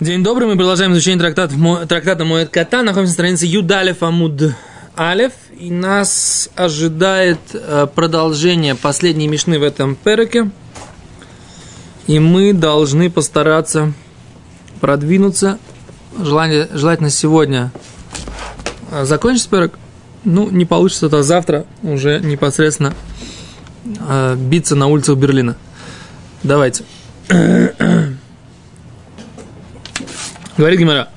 День добрый, мы продолжаем изучение трактата, трактата Моэд Кота. Находимся на странице Юдалев Амуд Алев. И нас ожидает э, продолжение последней мишны в этом переке. И мы должны постараться продвинуться. Желание, желательно сегодня э, закончить перек. Ну, не получится, то завтра уже непосредственно э, биться на улицах Берлина. Давайте. Говорит Гимара.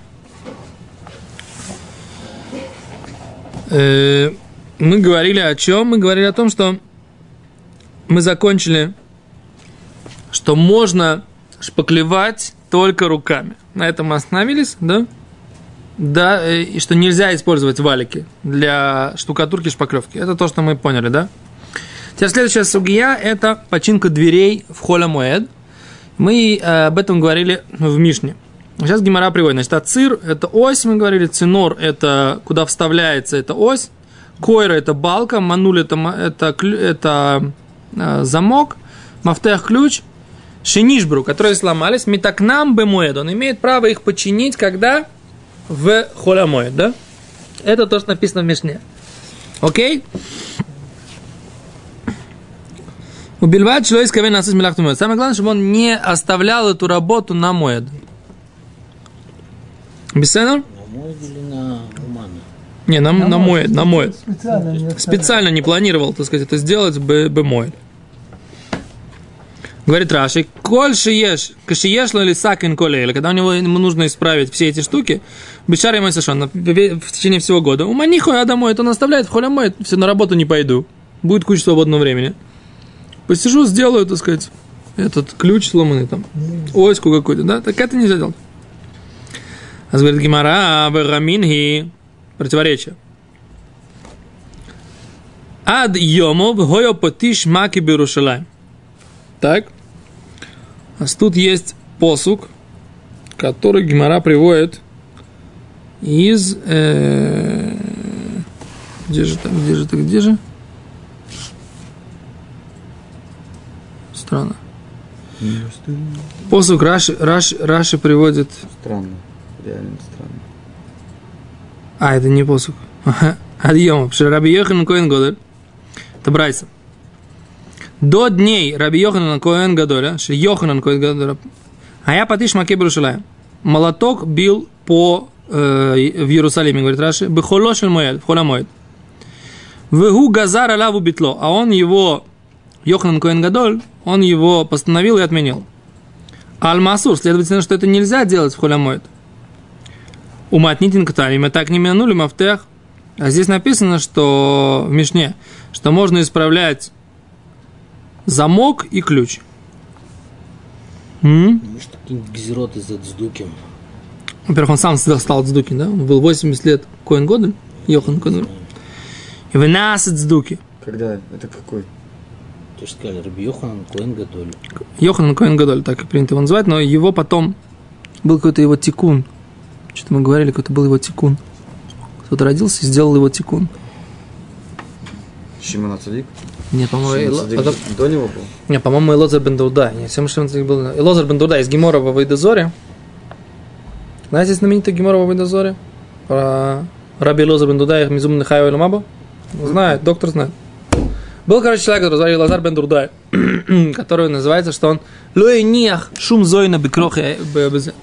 Э, мы говорили о чем? Мы говорили о том, что мы закончили, что можно шпаклевать только руками. На этом мы остановились, да? Да, э, и что нельзя использовать валики для штукатурки шпаклевки. Это то, что мы поняли, да? Теперь следующая сугия – это починка дверей в холя моэд. Мы э, об этом говорили в Мишне. Сейчас Гимара приводит. Значит, ацир – это ось, мы говорили, цинор – это куда вставляется эта ось, койра – это балка, мануль – это, это, это э, замок, мафтех – ключ, шинишбру, которые сломались, метакнам бемуэд, он имеет право их починить, когда в холямоэд, да? Это то, что написано в Мишне. Окей? Убивать человек из Самое главное, чтобы он не оставлял эту работу на моед. Умана? Не, на, на, на мой, на мой. Специально не, Специально не планировал, так сказать, это сделать бы, бы мой. Говорит Раши, коль шиеш, кашиеш ли сакин колейла, когда у него ему нужно исправить все эти штуки, бешар ему совершенно в течение всего года. У маниху я домой, это он оставляет, холя мой, все на работу не пойду. Будет куча свободного времени. Посижу, сделаю, так сказать, этот ключ сломанный там, оську какую-то, да, так это нельзя делать. А говорит Гимара, Раминги, противоречие. Ад йомов гойо потиш маки берушалай. Так. А тут есть посук, который Гимара приводит из... Э, где же там, где же так, где же? Странно. Посук Раши, Раши, Раши приводит... Странно реально странно. А, это не посух. Адьема. Раби Йохан Коэн Годоль. Это Брайса. До дней Раби Йоханан Коэн Гадоля, что Йоханан Коэн Гадоля, а я потиш маке Брушалаем. Молоток бил по э, в Иерусалиме, говорит Раши, бехолошель моэль, в холямоэль. Вегу газар алаву битло, а он его, Йоханан Коэн Гадоль, он его постановил и отменил. Аль-Масур, следовательно, что это нельзя делать в холямоэд. Уматнитин ктами, мы так не минули мафтех. А здесь написано, что в Мишне, что можно исправлять замок и ключ. М? Может, какие-нибудь гзероты за Дздуки. Во-первых, он сам стал Дздуки, да? Он был 80 лет Коин Годель, Йохан Коин И в нас Дздуки. Когда? Это какой? Ты же сказали, Раби Йохан Коэн Гадоль. Йохан Коэн Гадоль, так и принято его называть, но его потом был какой-то его тикун, что-то мы говорили, какой-то был его тикун. Кто-то родился и сделал его тикун. Шимон Цадик? Нет, по-моему, это... до него был? Нет, по-моему, Элозар бен Дауда. Нет, Шимон Цадик был... Элозар бен Дауда из Гемора в Вайдозоре. Знаете знаменитый Гемора в Вайдозоре? Про Раби Элозар бен Дауда и Мизум Нехайо Эламаба? Знает, доктор знает. Был, короче, человек, который звали Лазар бен Дурдай, который называется, что он Луэниах шум зойна бекрохе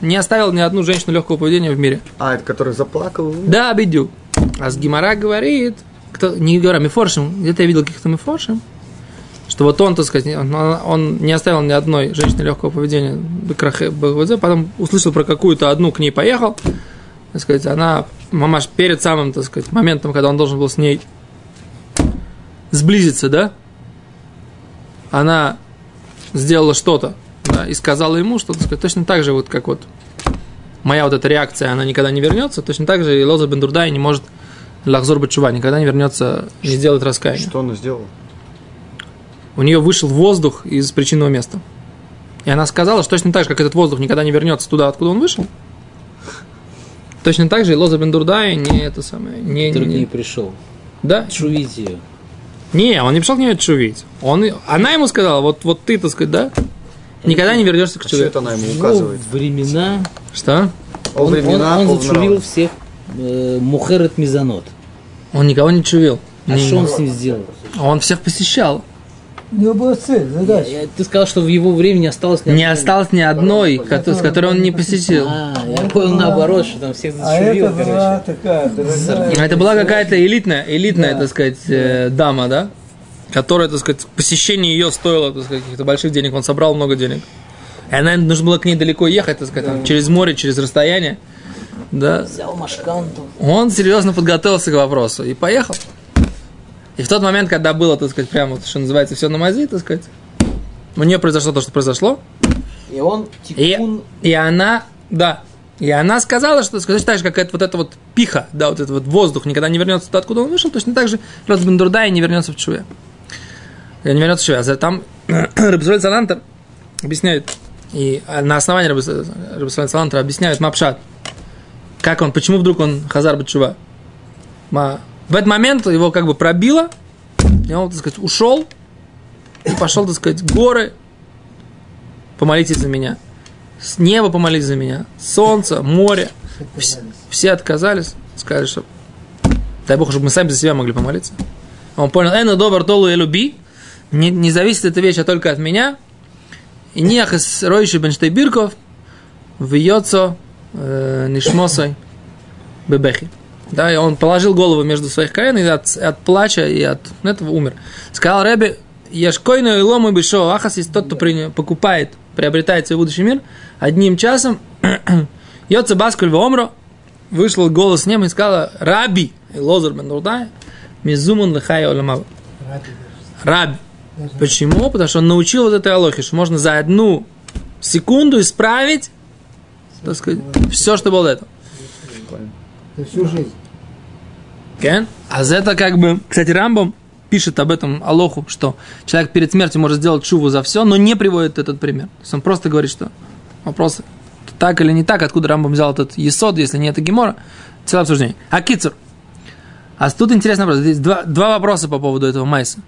не оставил ни одну женщину легкого поведения в мире. А, это который заплакал? Да, бедю. А с Гимара говорит, кто, не говоря, Мифоршим, где-то я видел каких-то Мифоршим, что вот он, так сказать, он, он не оставил ни одной женщины легкого поведения, бекрахе, потом услышал про какую-то одну, к ней поехал, так сказать, она, мамаш, перед самым, так сказать, моментом, когда он должен был с ней сблизиться, да, она сделала что-то, да, и сказала ему, что, так сказать, точно так же, вот как вот моя вот эта реакция, она никогда не вернется, точно так же и Лоза Бендурдай не может Лахзор Бачува никогда не вернется, не сделает раскаяние. Что она сделала? У нее вышел воздух из причинного места. И она сказала, что точно так же, как этот воздух никогда не вернется туда, откуда он вышел, точно так же и Лоза Бендурдай не это самое... Не, не, не пришел. Да. Чувить ее. Не, он не пришел к ней чувить. Он, она ему сказала, вот, вот ты, так сказать, да? никогда не вернешься к А что это она ему указывает? времена Что? О он, времена, он, он зачувил всех э, мухерет мизанот. Он никого не чувил. А Не- что он с ним сделал? Он всех посещал. У него была цель, задача. Я- ты сказал, что в его времени осталось... ни Не одной. осталось ни одной, кото- с которой он не посетил. А, я понял наоборот, что там всех А зачувил, это была короче. такая дорогая. А Это была какая-то элитная, элитная, Да. так сказать, э, дама, да? Которая, так сказать, посещение ее стоило, так сказать, каких-то больших денег. Он собрал много денег. И она, нужно было к ней далеко ехать, так сказать, там, через море, через расстояние. Да. Взял машканту. Он серьезно подготовился к вопросу и поехал. И в тот момент, когда было, так сказать, прямо, вот, что называется, все на мази, так сказать, у нее произошло то, что произошло, И он и, тикун... и она, да, и она сказала, что сказать так же, как это, вот эта вот пиха, да, вот этот вот воздух никогда не вернется туда, откуда он вышел, точно так же Рабин Дурдай не вернется в Чуве. И Не вернется в Чуве. А там Рабисоль Салантер объясняет, и на основании Рабисоль Салантера объясняет Мапшат, как он, почему вдруг он Хазар Бачува. Ма- В этот момент его как бы пробило, и он, так сказать, ушел и пошел, так сказать, в горы, помолитесь за меня. С неба помолитесь за меня. Солнце, море. Вс- Все отказались, сказали, что дай Бог, чтобы мы сами за себя могли помолиться. Он понял, эна добр толу и люби. Не, не зависит эта вещь а только от меня. И нех из роиши бенштейбирков вьется э, нишмосой бебехи. Да, и он положил голову между своих колен и от, от плача и от этого умер. Сказал Рэбе, Яшкойну и лому бешо ахас есть тот, кто при- покупает, приобретает свой будущий мир, одним часом Йоца Баскуль Омро вышел голос с неба и сказал Раби, и Лозер бен Мизумун лихай оламав. Раби. Почему? Потому что он научил вот этой алохе, что можно за одну секунду исправить, так сказать, все, что было до этого. Это всю жизнь. Кен? А за это как бы, кстати, Рамбом пишет об этом Алоху, что человек перед смертью может сделать шуву за все, но не приводит этот пример. То есть он просто говорит, что вопрос так или не так, откуда Рамбом взял этот есод, если не это Гемора, целое обсуждение. А Кицур. А тут интересный вопрос. Здесь два, два вопроса по поводу этого Майса.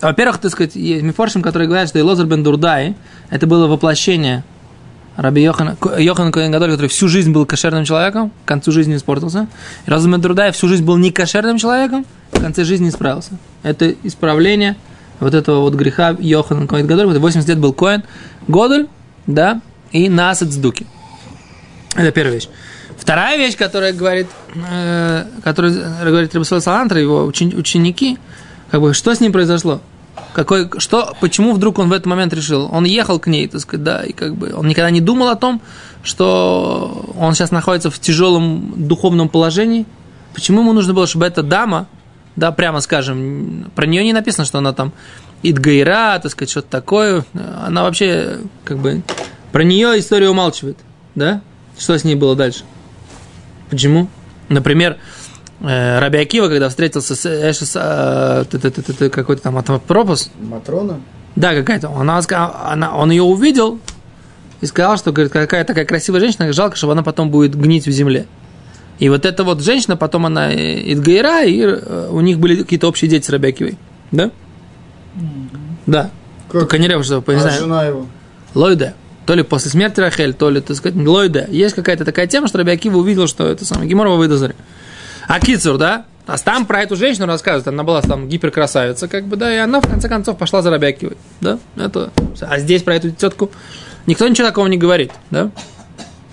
Во-первых, так сказать, есть мифоршим, который говорят, что Илозер бен Дурдай, это было воплощение Раби Йохана, Йохана Коэн Гадоль, который всю жизнь был кошерным человеком, к концу жизни испортился. И Разум Дурдай всю жизнь был не кошерным человеком, в конце жизни исправился. Это исправление вот этого вот греха Йохана Коэн Гадоль, который 80 лет был Коэн Годоль, да, и Насад Сдуки. Это первая вещь. Вторая вещь, которая говорит, э, которая говорит Рабисол Салантра, его учени- ученики, как бы, что с ним произошло? Какой, что, почему вдруг он в этот момент решил? Он ехал к ней, так сказать, да, и как бы он никогда не думал о том, что он сейчас находится в тяжелом духовном положении. Почему ему нужно было, чтобы эта дама, да, прямо скажем, про нее не написано, что она там Идгайра, так сказать, что-то такое. Она вообще, как бы, про нее история умалчивает, да? Что с ней было дальше? Почему? Например, Раби Акива, когда встретился с Эшес, э, какой-то там пропуск, Матрона? да, какая-то, она, она, он ее увидел и сказал, что говорит, какая такая красивая женщина, жалко, что она потом будет гнить в земле. И вот эта вот женщина, потом она э, Идгаира, и э, у них были какие-то общие дети с Раби Акивой. Да? Да. Только не ребят, что, не а знаю. жена его? Лойде. То ли после смерти Рахель, то ли, так сказать, Лойде. Есть какая-то такая тема, что Раби Акива увидел, что это самое Геморова выдозари. А Кицур, да? А там про эту женщину рассказывают, она была там гиперкрасавица, как бы, да, и она в конце концов пошла за Раби Акивой, да? Это... А здесь про эту тетку никто ничего такого не говорит, да?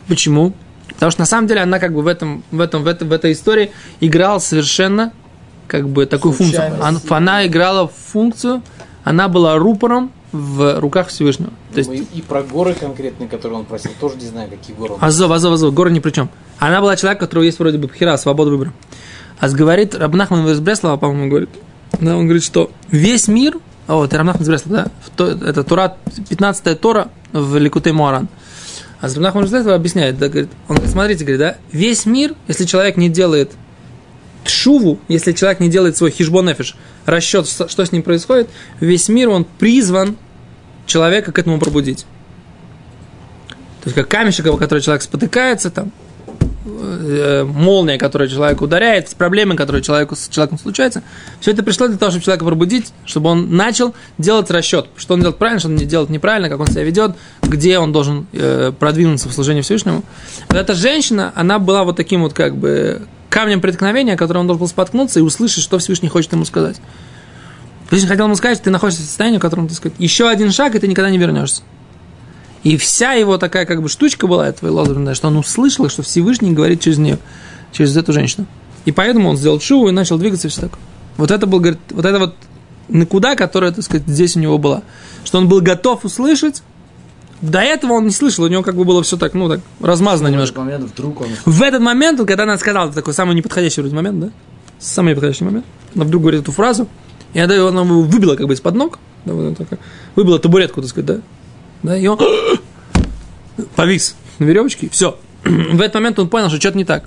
Почему? Потому что на самом деле она как бы в этом, в этом, в, этом, в этой истории играла совершенно как бы такую функцию. Она, она играла функцию, она была рупором в руках Всевышнего. То есть, Ну, и, про горы конкретные, которые он просил, тоже не знаю, какие горы. Азов, Азов, Азов, горы ни при чем. Она была человек, у которого есть вроде бы пхера, свобода выбора. А говорит, Рабнахман из Бреслова, по-моему, говорит, да, он говорит, что весь мир, а вот, Рабнахман из Бреслова, да, это Тура, 15 Тора в Ликуте Муаран. А Рабнахман из Бреслова объясняет, да, говорит, он говорит, смотрите, говорит, да, весь мир, если человек не делает тшуву, если человек не делает свой хижбонефиш, расчет, что с ним происходит, весь мир, он призван человека к этому пробудить. То есть как камешек, о который человек спотыкается, там, э, молния, которая человека ударяет, с проблемой, которая человеку, с человеком случается, все это пришло для того, чтобы человека пробудить, чтобы он начал делать расчет, что он делает правильно, что он делает неправильно, как он себя ведет, где он должен э, продвинуться в служении Всевышнему. Вот эта женщина, она была вот таким вот как бы камнем преткновения, которым он должен был споткнуться и услышать, что Всевышний хочет ему сказать. Всевышний хотел ему сказать, что ты находишься в состоянии, в котором, ты сказать, еще один шаг, и ты никогда не вернешься. И вся его такая как бы штучка была, эта лазерная, что он услышал, что Всевышний говорит через нее, через эту женщину. И поэтому он сделал шоу и начал двигаться и все такое. Вот это был, говорит, вот это вот накуда, которая, так сказать, здесь у него была. Что он был готов услышать, до этого он не слышал, у него как бы было все так, ну, так, размазано немножко. В этот момент вдруг он... В этот момент, когда она сказала, это такой самый неподходящий вроде момент, да? Самый неподходящий момент. Она вдруг говорит эту фразу, и она, она его выбила как бы из-под ног, да, вот такая, выбила табуретку, так сказать, да? Да, и он повис на веревочке, все. В этот момент он понял, что что-то не так.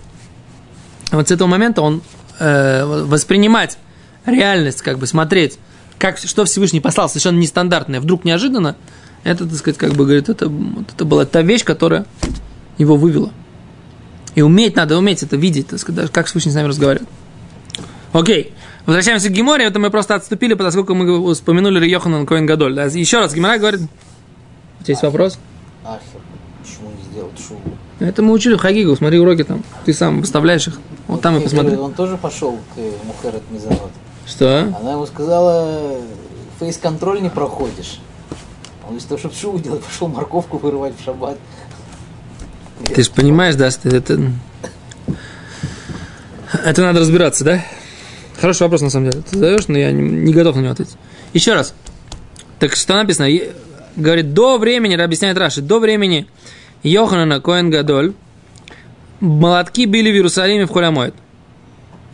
Вот с этого момента он э, воспринимать реальность, как бы смотреть, как, что Всевышний послал совершенно нестандартное, вдруг неожиданно, это, так сказать, как бы говорит, это, вот это была та вещь, которая его вывела. И уметь, надо уметь это видеть, так сказать, как Всевышний с нами разговаривает. Окей. Возвращаемся к Геморе, это мы просто отступили, поскольку мы упомянули Йоханан Коин Гадоль. Да, Еще раз, Гемора говорит, у тебя есть вопрос? Ахер, почему не сделать шоу? Это мы учили в Хагигу, смотри уроки там. Ты сам выставляешь их. Вот там и посмотри. Он тоже пошел к э, Мухерет Мизанот. Что? Она ему сказала, фейс-контроль не проходишь. Он вместо того, чтобы шоу делать, пошел морковку вырывать в шаббат. Ты же понимаешь, да, это... Это надо разбираться, да? Хороший вопрос, на самом деле. Ты задаешь, но я не, не готов на него ответить. Еще раз. Так что написано? Говорит, до времени, объясняет Раши, до времени Йоханана Коэн Гадоль молотки били в Иерусалиме в Холямоид.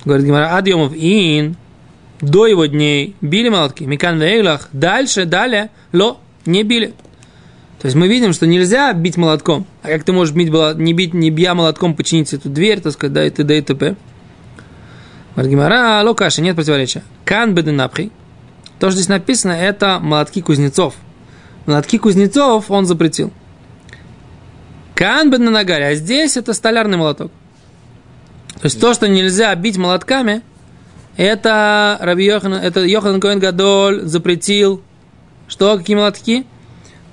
Говорит Гимара, Адьемов Ин, до его дней били молотки. Микан Вейлах, дальше, далее, ло, не били. То есть мы видим, что нельзя бить молотком. А как ты можешь бить, не бить, не бья молотком, починить эту дверь, так сказать, да, и т.д. и т.п. Маргимара, локаши, нет противоречия. Кан беденапхи. То, что здесь написано, это молотки кузнецов. Молотки кузнецов он запретил. Кан беденагари, а здесь это столярный молоток. То есть то, что нельзя бить молотками, это Раби Йохан, это Йохан Коэн Гадоль запретил. Что, какие молотки?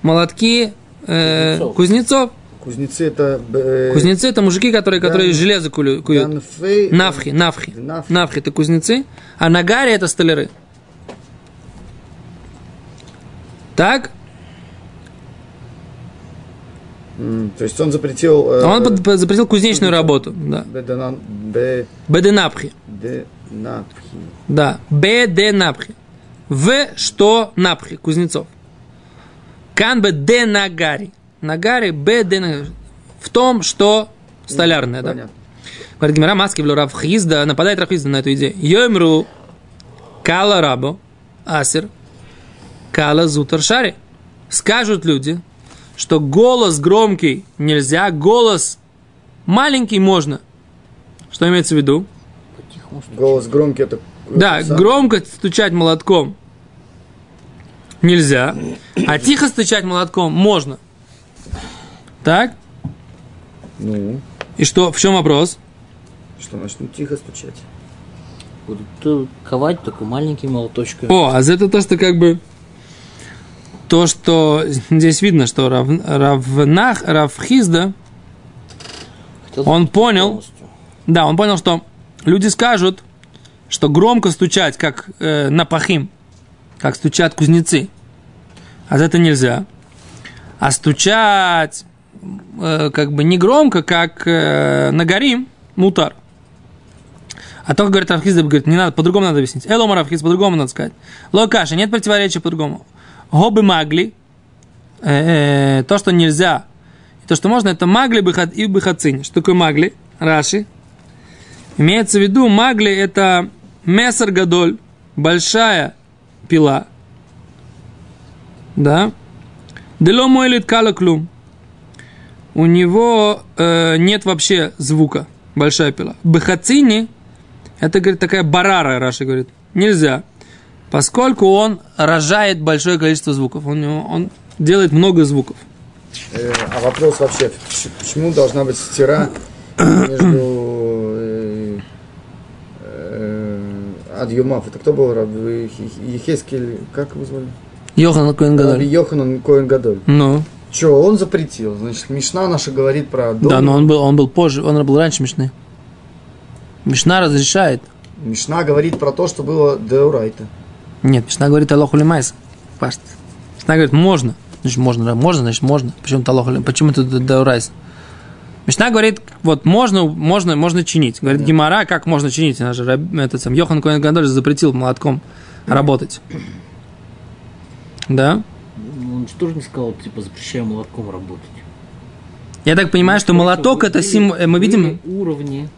Молотки э, Кузнецов. кузнецов. Кузнецы это... э, Кузнецы это мужики, которые, которые Дан- железо куют. Данфей- Навхи, навхи. Навхи. Навхи это кузнецы, а нагари это столяры. Так? То есть он запретил... э, Он под- под- запретил кузнечную работу. Да. бедена- бе- Беденапхи. денапхи. Да. Беденапхи. В что напхи, кузнецов. Кан бе нагари. Нагари бе В том, что столярное, да. Говорит Гимара Маски в Равхизда, нападает Равхизда на эту идею. Йомру кала рабо асер кала зутар шари. Скажут люди, что голос громкий нельзя, голос маленький можно. Что имеется в виду? Голос громкий это... Да, это громко стучать молотком нельзя, а тихо стучать молотком можно. Так? Ну, И что, в чем вопрос? что значит, ну тихо стучать. Будут ковать такой маленький молоточком. О, а за это то, что как бы то, что здесь видно, что Рав, Равнах, Равхизда, Хотел он понял, полностью. да, он понял, что люди скажут, что громко стучать, как э, на пахим, как стучат кузнецы, а за это нельзя. А стучать как бы не громко, как э, на горим, мутар. А то, говорит Равхизда, говорит, не надо, по-другому надо объяснить. Элома Равхиз, по-другому надо сказать. Локаша, нет противоречия по-другому. Гобы магли, э, э, то, что нельзя, то, что можно, это магли и быхацини. Что такое магли? Раши. Имеется в виду, магли это месар гадоль, большая пила. Да? Дело мойлит кала клум. У него э, нет вообще звука. Большая пила. Бахацини это, говорит, такая барара, Раша говорит. Нельзя. Поскольку он рожает большое количество звуков. Он, он делает много звуков. Э, а вопрос вообще, поч- почему должна быть стира между э, э, עד ימיו. Это кто был? Ехескель, как его звали? Йоханан כהן גדול. כהן גדול. Ну, Че, он запретил. Значит, Мишна наша говорит про дом. да, но он был, он был позже, он был раньше Мишны. Мишна разрешает. Мишна говорит про то, что было דאורייתא. Нет, Мишна говорит הלכה למעשה. Пшат. Мишна говорит, можно. Значит, можно, можно, значит, можно. Почему это Почему это דאורייתא? Мишна говорит, вот можно, можно, можно чинить. Говорит, Гимара, как можно чинить? Она же, этот сам, Йохан Коэн Гадоль запретил молотком работать. Да? Он же тоже не сказал, типа, запрещаем молотком работать. Я так понимаю, что молоток это сим... э, Мы видим... Уровни,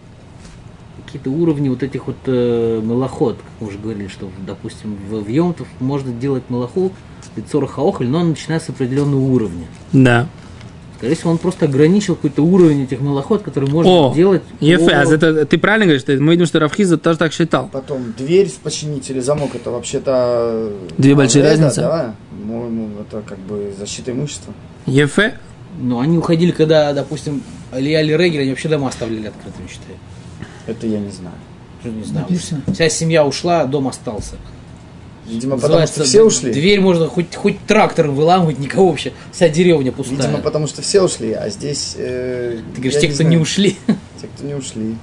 какие-то уровни вот этих вот э, малоход, как мы уже говорили, что, допустим, в, в Йомтов можно делать малаху, лицо хаохаль, но он начинается с определенного уровня. Да. Скорее всего, он просто ограничил какой-то уровень этих малоход, который можно О, делать. Ефе, по- а это, ты правильно говоришь, мы видим, что Равхиза тоже так считал. Потом дверь в починителе, замок, это вообще-то... Две большие Аведа, разницы. Да, по-моему, это как бы защита имущества. Ефе, Но они уходили, когда, допустим, Алия или Регель, они вообще дома оставляли открытыми, считай. Это я не знаю. Что не знаю. Написано. Вся семья ушла, дом остался. Видимо, потому Называется, что все ушли. Дверь можно хоть, хоть трактором выламывать, никого вообще. Вся деревня пустая. Видимо, потому что все ушли, а здесь... э, Ты говоришь, те, кто знаю. не ушли. Те, кто не ушли.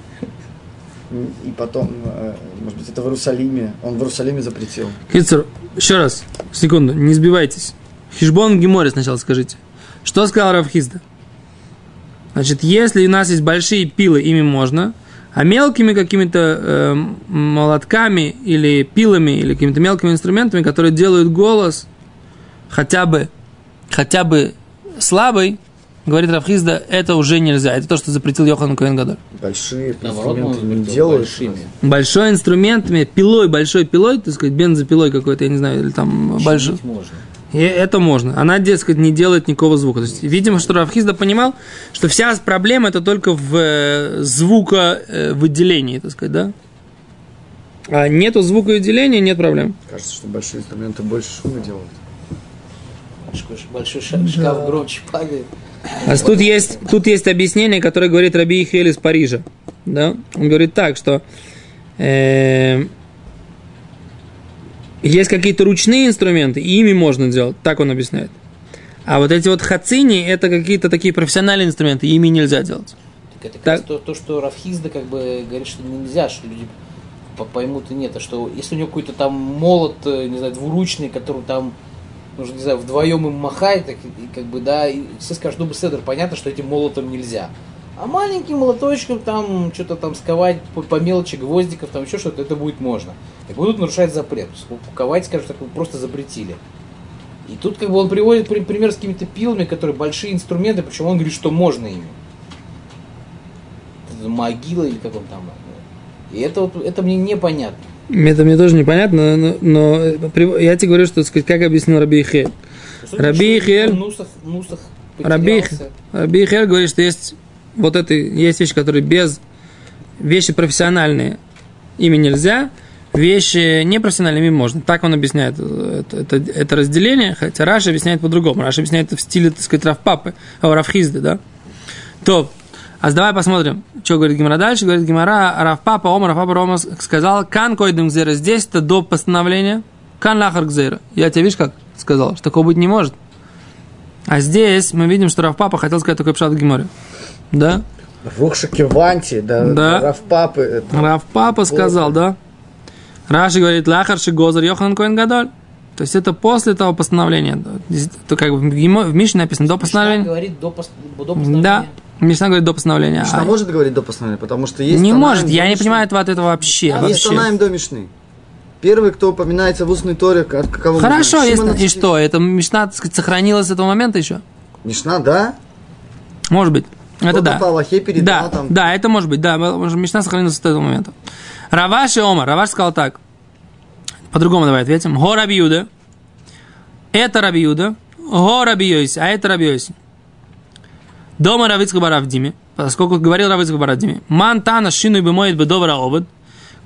И потом, э, может быть, это в Иерусалиме. Он в Иерусалиме запретил. Кицер, еще раз, секунду, не сбивайтесь. Хижбон Геморе сначала скажите. Что сказал Равхизда? Значит, если у нас есть большие пилы, ими можно, а мелкими какими-то э, молотками или пилами или какими-то мелкими инструментами, которые делают голос хотя бы, хотя бы слабый, говорит Равхизда, это уже нельзя. Это то, что запретил Йохан Коэн Гадоль. Большие Наоборот, инструменты не делают. большими. Большой инструментами, пилой, большой пилой, так сказать, бензопилой какой-то, я не знаю, или там большой. Можно. И это можно. Она, дескать, не делает никакого звука. То есть, видимо, что Равхизда понимал, что вся проблема это только в э, звуковыделении, так сказать, да? А нету звуковыделения, нет проблем. Кажется, что большие инструменты больше шума делают. Большой, шкаф громче падает. А тут есть, тут есть объяснение, которое говорит Раби Ихель из Парижа. Да? Он говорит так, что э, есть какие-то ручные инструменты, и ими можно делать. Так он объясняет. А вот эти вот хацини, это какие-то такие профессиональные инструменты, ими нельзя делать. Так это как Так. то, то, что Рафхизда как бы говорит, что нельзя, что люди по- поймут и нет, а что если у него какой-то там молот, э, не знаю, двуручный, который там нужно, не знаю, вдвоем им махать, так, и, как бы, да, и все скажут, ну, Беседер, понятно, что этим молотом нельзя. А маленьким молоточком там что-то там сковать по, по мелочи гвоздиков, там еще что-то, это будет можно. И будут нарушать запрет. Ковать, скажем так, просто запретили. И тут как бы он приводит при- пример с какими-то пилами, которые большие инструменты, причем он говорит, что можно ими. Могила или как он там. И это вот это мне непонятно. Это мне тоже непонятно, но, но, э, при- я тебе говорю, что сказать, как объяснил Раби Ихель. Раби Ихель-. Раби Ихель говорит, что есть вот это, есть вещи, которые без вещи профессиональные, ими нельзя, вещи непрофессиональные ими можно. Так он объясняет э, это, это, это разделение, хотя Раши объясняет по-другому. Раши объясняет это в стиле, так сказать, Рав Папы, о, Рав Хисды, да? То, а давай посмотрим, что говорит Гемара дальше. Говорит Гемара, Рав Папа אמר, Рав Папа אמר сказал, כאן קודם גזירה. Здесь это до постановления. כאן לאחר גזירה. Я тебе, видишь, как сказал, что такого быть не может. А здесь мы видим, что Рав Папа хотел сказать такой пшат в Гемаре. Да? Рухша Кеванти, да, Да. Равпапы. это- Равпапа сказал, да? Раши говорит, лахар шигозар Йохан Коэн Гадоль. То есть это после того постановления. То как бы в Мишне написано до Мишна постановления. говорит до, пос- до постановления. Да, Мишна говорит до постановления. Мишна А может говорить до постановления, потому что есть... не может, я не понимаю этого от этого вообще. А есть вообще. Танаим до Мишны. Первый, кто упоминается в устной торе, как- каково мы Хорошо, Шимон и что? Это Мишна, так сказать, сохранилась с этого момента еще? Мишна, да? Может быть. Это да. по Аллахе передал Да, там. да, это может быть, да, Мишна сохранилась с этого момента. Раваш и Омар. Раваш сказал так. По-другому давай ответим. Го Раби Юда. Это Раби Юда. Го Раби Йоси. А это Раби Йоси. Дома Равицка Баравдиме. Поскольку говорил Равицка Баравдиме. Ман Тана шину и бемоет бедовра овод.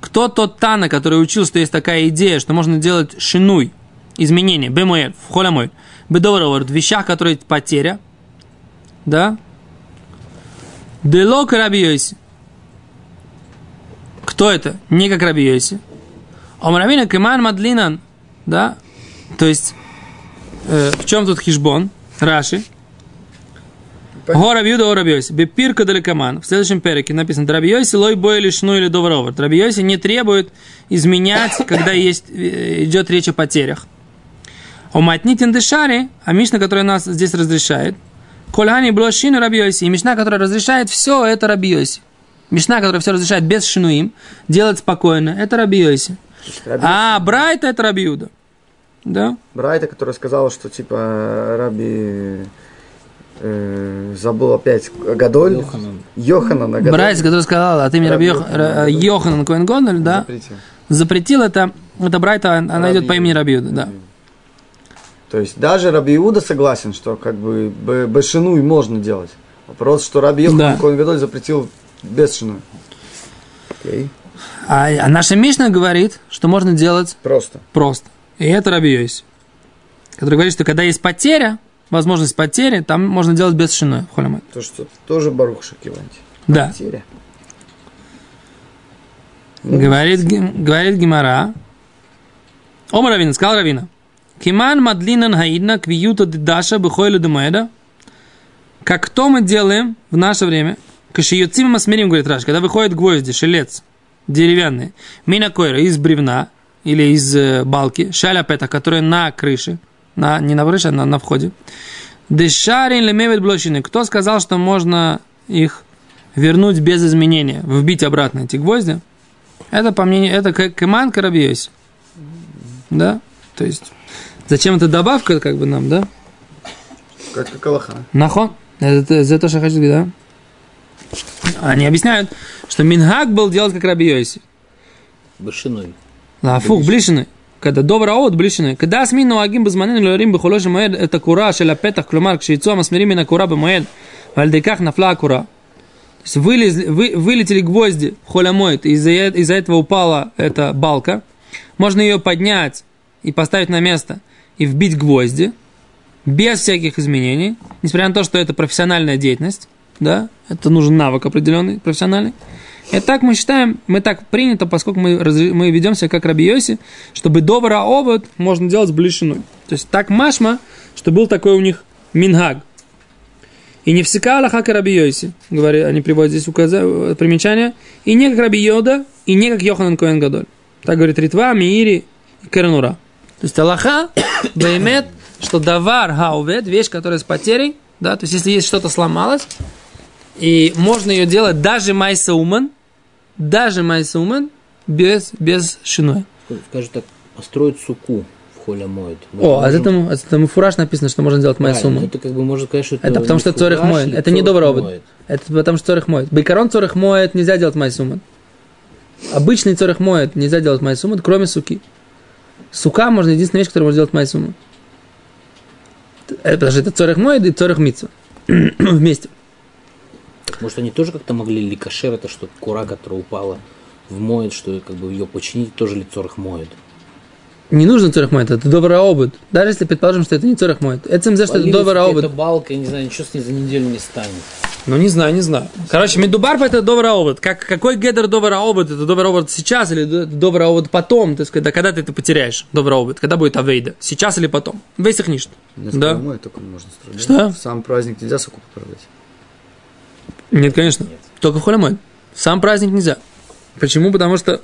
Кто тот Тана, который учил, что есть такая идея, что можно делать шинуй, изменения, бемоэль, в холямой, бедовра овод, в вещах, которые потеря, да, Делок Раби Йоси. Кто это? Не как Раби Йоси. Омравина Кеман Мадлинан. Да? То есть, э, в чем тут хижбон? Раши. Гора Бьюда. Бепирка далекоман. В следующем переке написано Драби Йоси лой бой лишну или добровор. Драби Йоси не требует изменять, когда есть, э, идет речь о потерях. О матнитин дешари, а Мишна, которая нас здесь разрешает, Кольхани блошину Раби Йоси. И Мишна, которая разрешает все, это Раби Йоси. Мишна, которая все разрешает без шинуим, делать спокойно, это Раби Йоси. Раби- А Брайта это Раби Юда. Да? Брайта, которая сказала, что типа Раби э, забыл опять Гадоль. Йоханан. Йоханан Гадоль. Брайта, который сказал от имени Раби Раби Йох- Йоханан, Йоханан Коэн Гоноль, да, Запретил. запретил это, это Брайта, она Раби идет по имени Раби Юда, да. То есть даже Раби Иуда согласен, что как бы б- без шинуй можно делать. Вопрос, что Раби Йоханан Да. Коэн Гадоль запретил без шинуй. Окей. А, а наша Мишна говорит, что можно делать Просто. просто. И это Раби Йоси, который говорит, что когда есть потеря, возможность потери, там можно делать без шины. То, что тоже Барух Шакиванти. Да. Потеря. Говорит, говорит Гимара. Ома Равина, сказал Равина. Киман мадлинан хаидна квиюта даша бихойлю демуэда. Как то мы делаем в наше время, кашиюцим масмирим, говорит Раш, когда выходит гвозди, шелец, деревянный, мина койра, из бревна или из э, балки, шаля пета, которая на крыше, на, не на крыше, а на, на входе. Дешарин лемевет блощины. Кто сказал, что можно их вернуть без изменения, вбить обратно эти гвозди? Это, по мнению, это к- кеман карабьёсь. Да? То есть, зачем эта добавка, как бы нам, да? Как, как Нахон. Это, за то, что хочу, да? Они объясняют, что Минхак был делать как Раби Йоси. Башиной. А, фух, блишиной. Когда добра от блишиной. Когда смин нуагим базманин лорим бихолоши моед это кура шеля петах клюмар кшейцу амасмирим на кура бы бамоед вальдеках на флакура. То есть вылезли, вы, вылетели гвозди холя моет, из-за из этого упала эта балка. Можно ее поднять и поставить на место и вбить гвозди без всяких изменений, несмотря на то, что это профессиональная деятельность, да, это нужен навык определенный, профессиональный. И так мы считаем, мы так принято, поскольку мы, мы ведем себя как Рабиоси, чтобы добра обод можно делать с блишиной. То есть так машма, что был такой у них мингаг. И не всека Аллаха как Рабиоси, говорят, они приводят здесь указа- примечание, и не как Раби Йода, и не как Йоханан Коэн Гадоль. Так говорит Ритва, Миири и Кернура. То есть Аллаха, Баймет, что давар хаувет, вещь, которая с потерей, да, то есть если есть что-то сломалось, и можно ее делать даже майса уман, даже майса уман, без, без шиной. Скажем так, построить суку в холе моет. О, а этому, этому фураж написано, что можно делать майса уман. Это как бы можно сказать, что это Это потому что цорих моет. Это не добрый моет. Это потому что цорих моет. Байкарон цорих моет, нельзя делать майсуман. Обычный цорих моет, нельзя делать майсуман, кроме суки. Сука можно единственная вещь, которую можно делать майсуман. Это, потому что это цорих моет и цорих митсу. Вместе. Может, они тоже как-то могли ли кашер, это что кура, которая упала в моет, что как бы ее починить, тоже ли цорих моет. Не нужно цорих моет, это добрый обод. Даже если предположим, что это не цорих моет. Это за что это добрый какая-то обод. балка, я не знаю, ничего с ней за неделю не станет. Ну, не знаю, не знаю. Короче, медубарба это добрый обод. Как, какой гедер добрый обод? Это добрый обод сейчас или д- добрый обод потом? То есть, когда, когда ты это потеряешь, добрый обод? Когда будет авейда? Сейчас или потом? Весь их ништ. Да. Мой только можно строить. Что? В сам праздник нельзя суку поправлять. Нет, конечно. Только холямой. Сам праздник нельзя. Почему? Потому что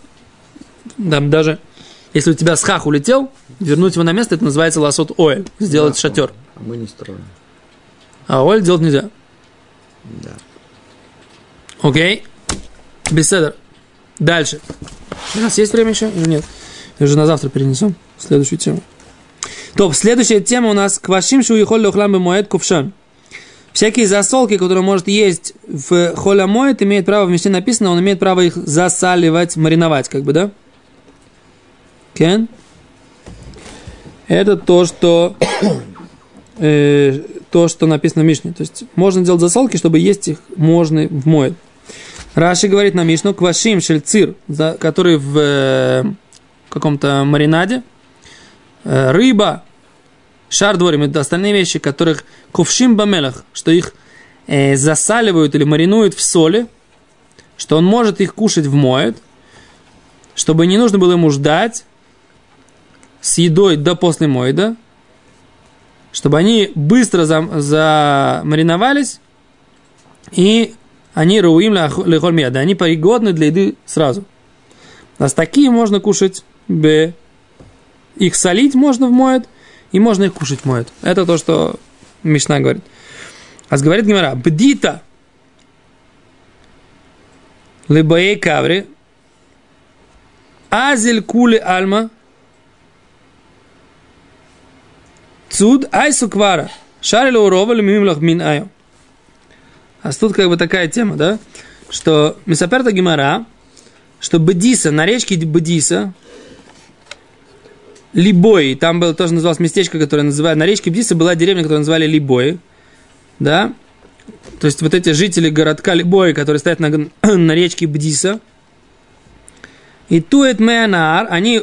там даже если у тебя схах улетел, вернуть его на место, это называется лосот оэль. Сделать Да, шатер. А мы не строим. А оэль делать нельзя. Да. Окей. Беседер. Дальше. У нас есть время еще или нет? Уже на завтра перенесем следующую тему. То, следующая тема у нас квашим шуихоль лохлам моет кувшан. Всякие засолки, которые может есть в холя моет, имеет право, в Мишне написано, он имеет право их засаливать, мариновать, как бы, да? Кен? Это то, что э, то, что написано в Мишне. То есть можно делать засолки, чтобы есть их можно в моет. Раши говорит на Мишну, квашим шельцир, за- который в э, каком-то маринаде, э, рыба, шар дворим, это остальные вещи, которых кувшим бамелах, что их э, засаливают или маринуют в соли, что он может их кушать в моет, чтобы не нужно было ему ждать с едой до после моеда, чтобы они быстро замариновались, и они руим лехоль мияда, они пригодны для еды сразу. А с такие можно кушать б. Их солить можно в моет, и можно их кушать в моет. Это то, что Мишна говорит. А говорит Гимара, бдита либоей каври азель кули альма цуд айсу квара. Шарили урова мимлах мин айо. А тут как бы такая тема, да, что Мисаперта Гимара, что Бедиса, на речке Бедиса, Либой, там было тоже называлось местечко, которое называют, на речке Бдиса была деревня, которую называли Либой, да, то есть вот эти жители городка Либой, которые стоят на, на речке Бдиса, и Туэт Меанаар, они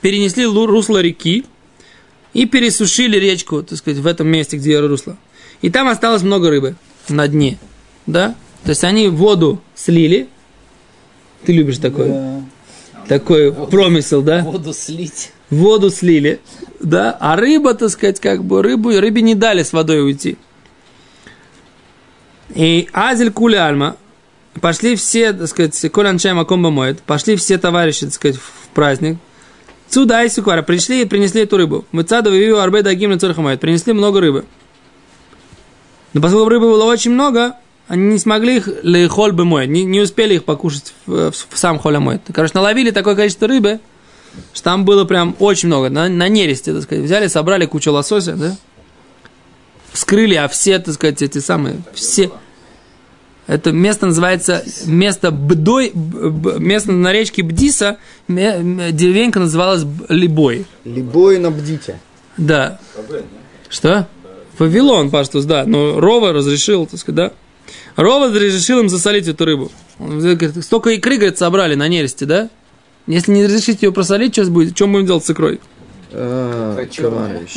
перенесли русло реки и пересушили речку, так сказать, в этом месте, где русло. И там осталось много рыбы на дне, да, то есть они воду слили, ты любишь такое? Да. Такой промысел, да? Воду слить воду слили, да, а рыба, так сказать, как бы рыбу, рыбе не дали с водой уйти. И Азель Куля Альма, пошли все, так сказать, Колян Чайма Комба моет, пошли все товарищи, так сказать, в праздник. Цуда и Суквара пришли и принесли эту рыбу. Мы цаду вивию арбе дагим моет, принесли много рыбы. Но поскольку рыбы было очень много, они не смогли их лехоль бы мой, не, не успели их покушать в, в, в сам холя мой. Короче, наловили такое количество рыбы, что там было прям очень много, на, на нересте, так сказать, взяли, собрали кучу лосося, да, вскрыли, а все, так сказать, эти самые, все, это место называется место Бдой, место на речке Бдиса, деревенька называлась Либой. Либой на Бдите. Да. Что? Вавилон, паштус, да. Но Рова разрешил, так сказать, да. Рова разрешил им засолить эту рыбу. Он говорит, столько икры, говорит, собрали на нересте, да? Если не разрешите ее просолить, что будет? Что будем делать с икрой?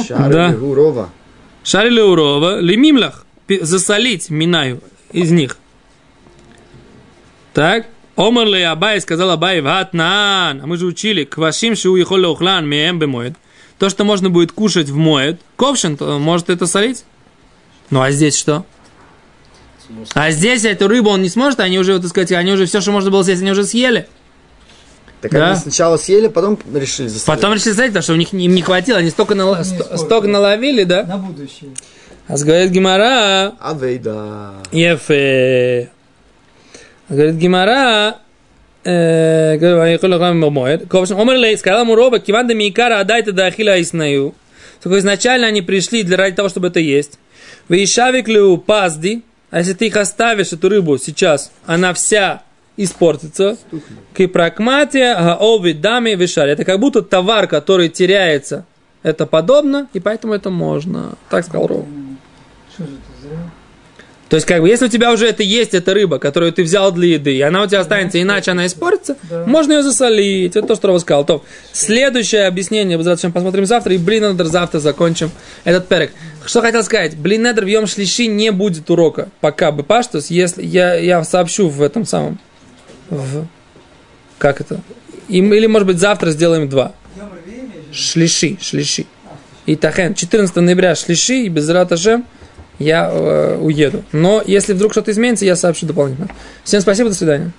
Да. Урова. Шарили урова, лимимлах, засолить минаю из них. Так, Омар ли Абай сказал Абай, ватнан, а мы же учили, квашим шу ехол ухлан меем бемоет. То, что можно будет кушать в моет, ковшин, то может это солить. Ну а здесь что? А здесь эту рыбу он не сможет, они уже, так сказать, они уже все, что можно было съесть, они уже съели. Так да? они сначала съели, потом решили засолить. Потом решили засолить, потому что у них им не хватило, они столько, нал... не ст... столько наловили, да? На будущее. А говорит Гимара. Авейда. Ефе. Говорит Гимара. Омер Лей сказал ему Роба, Киван да Микара, отдай ты Дахила Иснаю. Только изначально они пришли для ради того, чтобы это есть. Вишавик ли пазди, а если ты их оставишь, эту рыбу сейчас, она вся испортится. Кипракматия, гаови, дами, вишали. Это как будто товар, который теряется. Это подобно, и поэтому это можно. Так сказал Ров. То есть, как бы, если у тебя уже это есть, эта рыба, которую ты взял для еды, и она у тебя останется, иначе она испортится, да. можно ее засолить. Это то, что Рова сказал. То, следующее объяснение, зачем посмотрим завтра, и блин, завтра закончим этот перек. Что хотел сказать? Блин, недр в Йом Шлиши не будет урока. Пока бы паштус, если я, я сообщу в этом самом в... Как это? Или, может быть, завтра сделаем два. Шлиши, шлиши. И тахен, 14 ноября шлиши, и без раташем я э, уеду. Но если вдруг что-то изменится, я сообщу дополнительно. Всем спасибо, до свидания.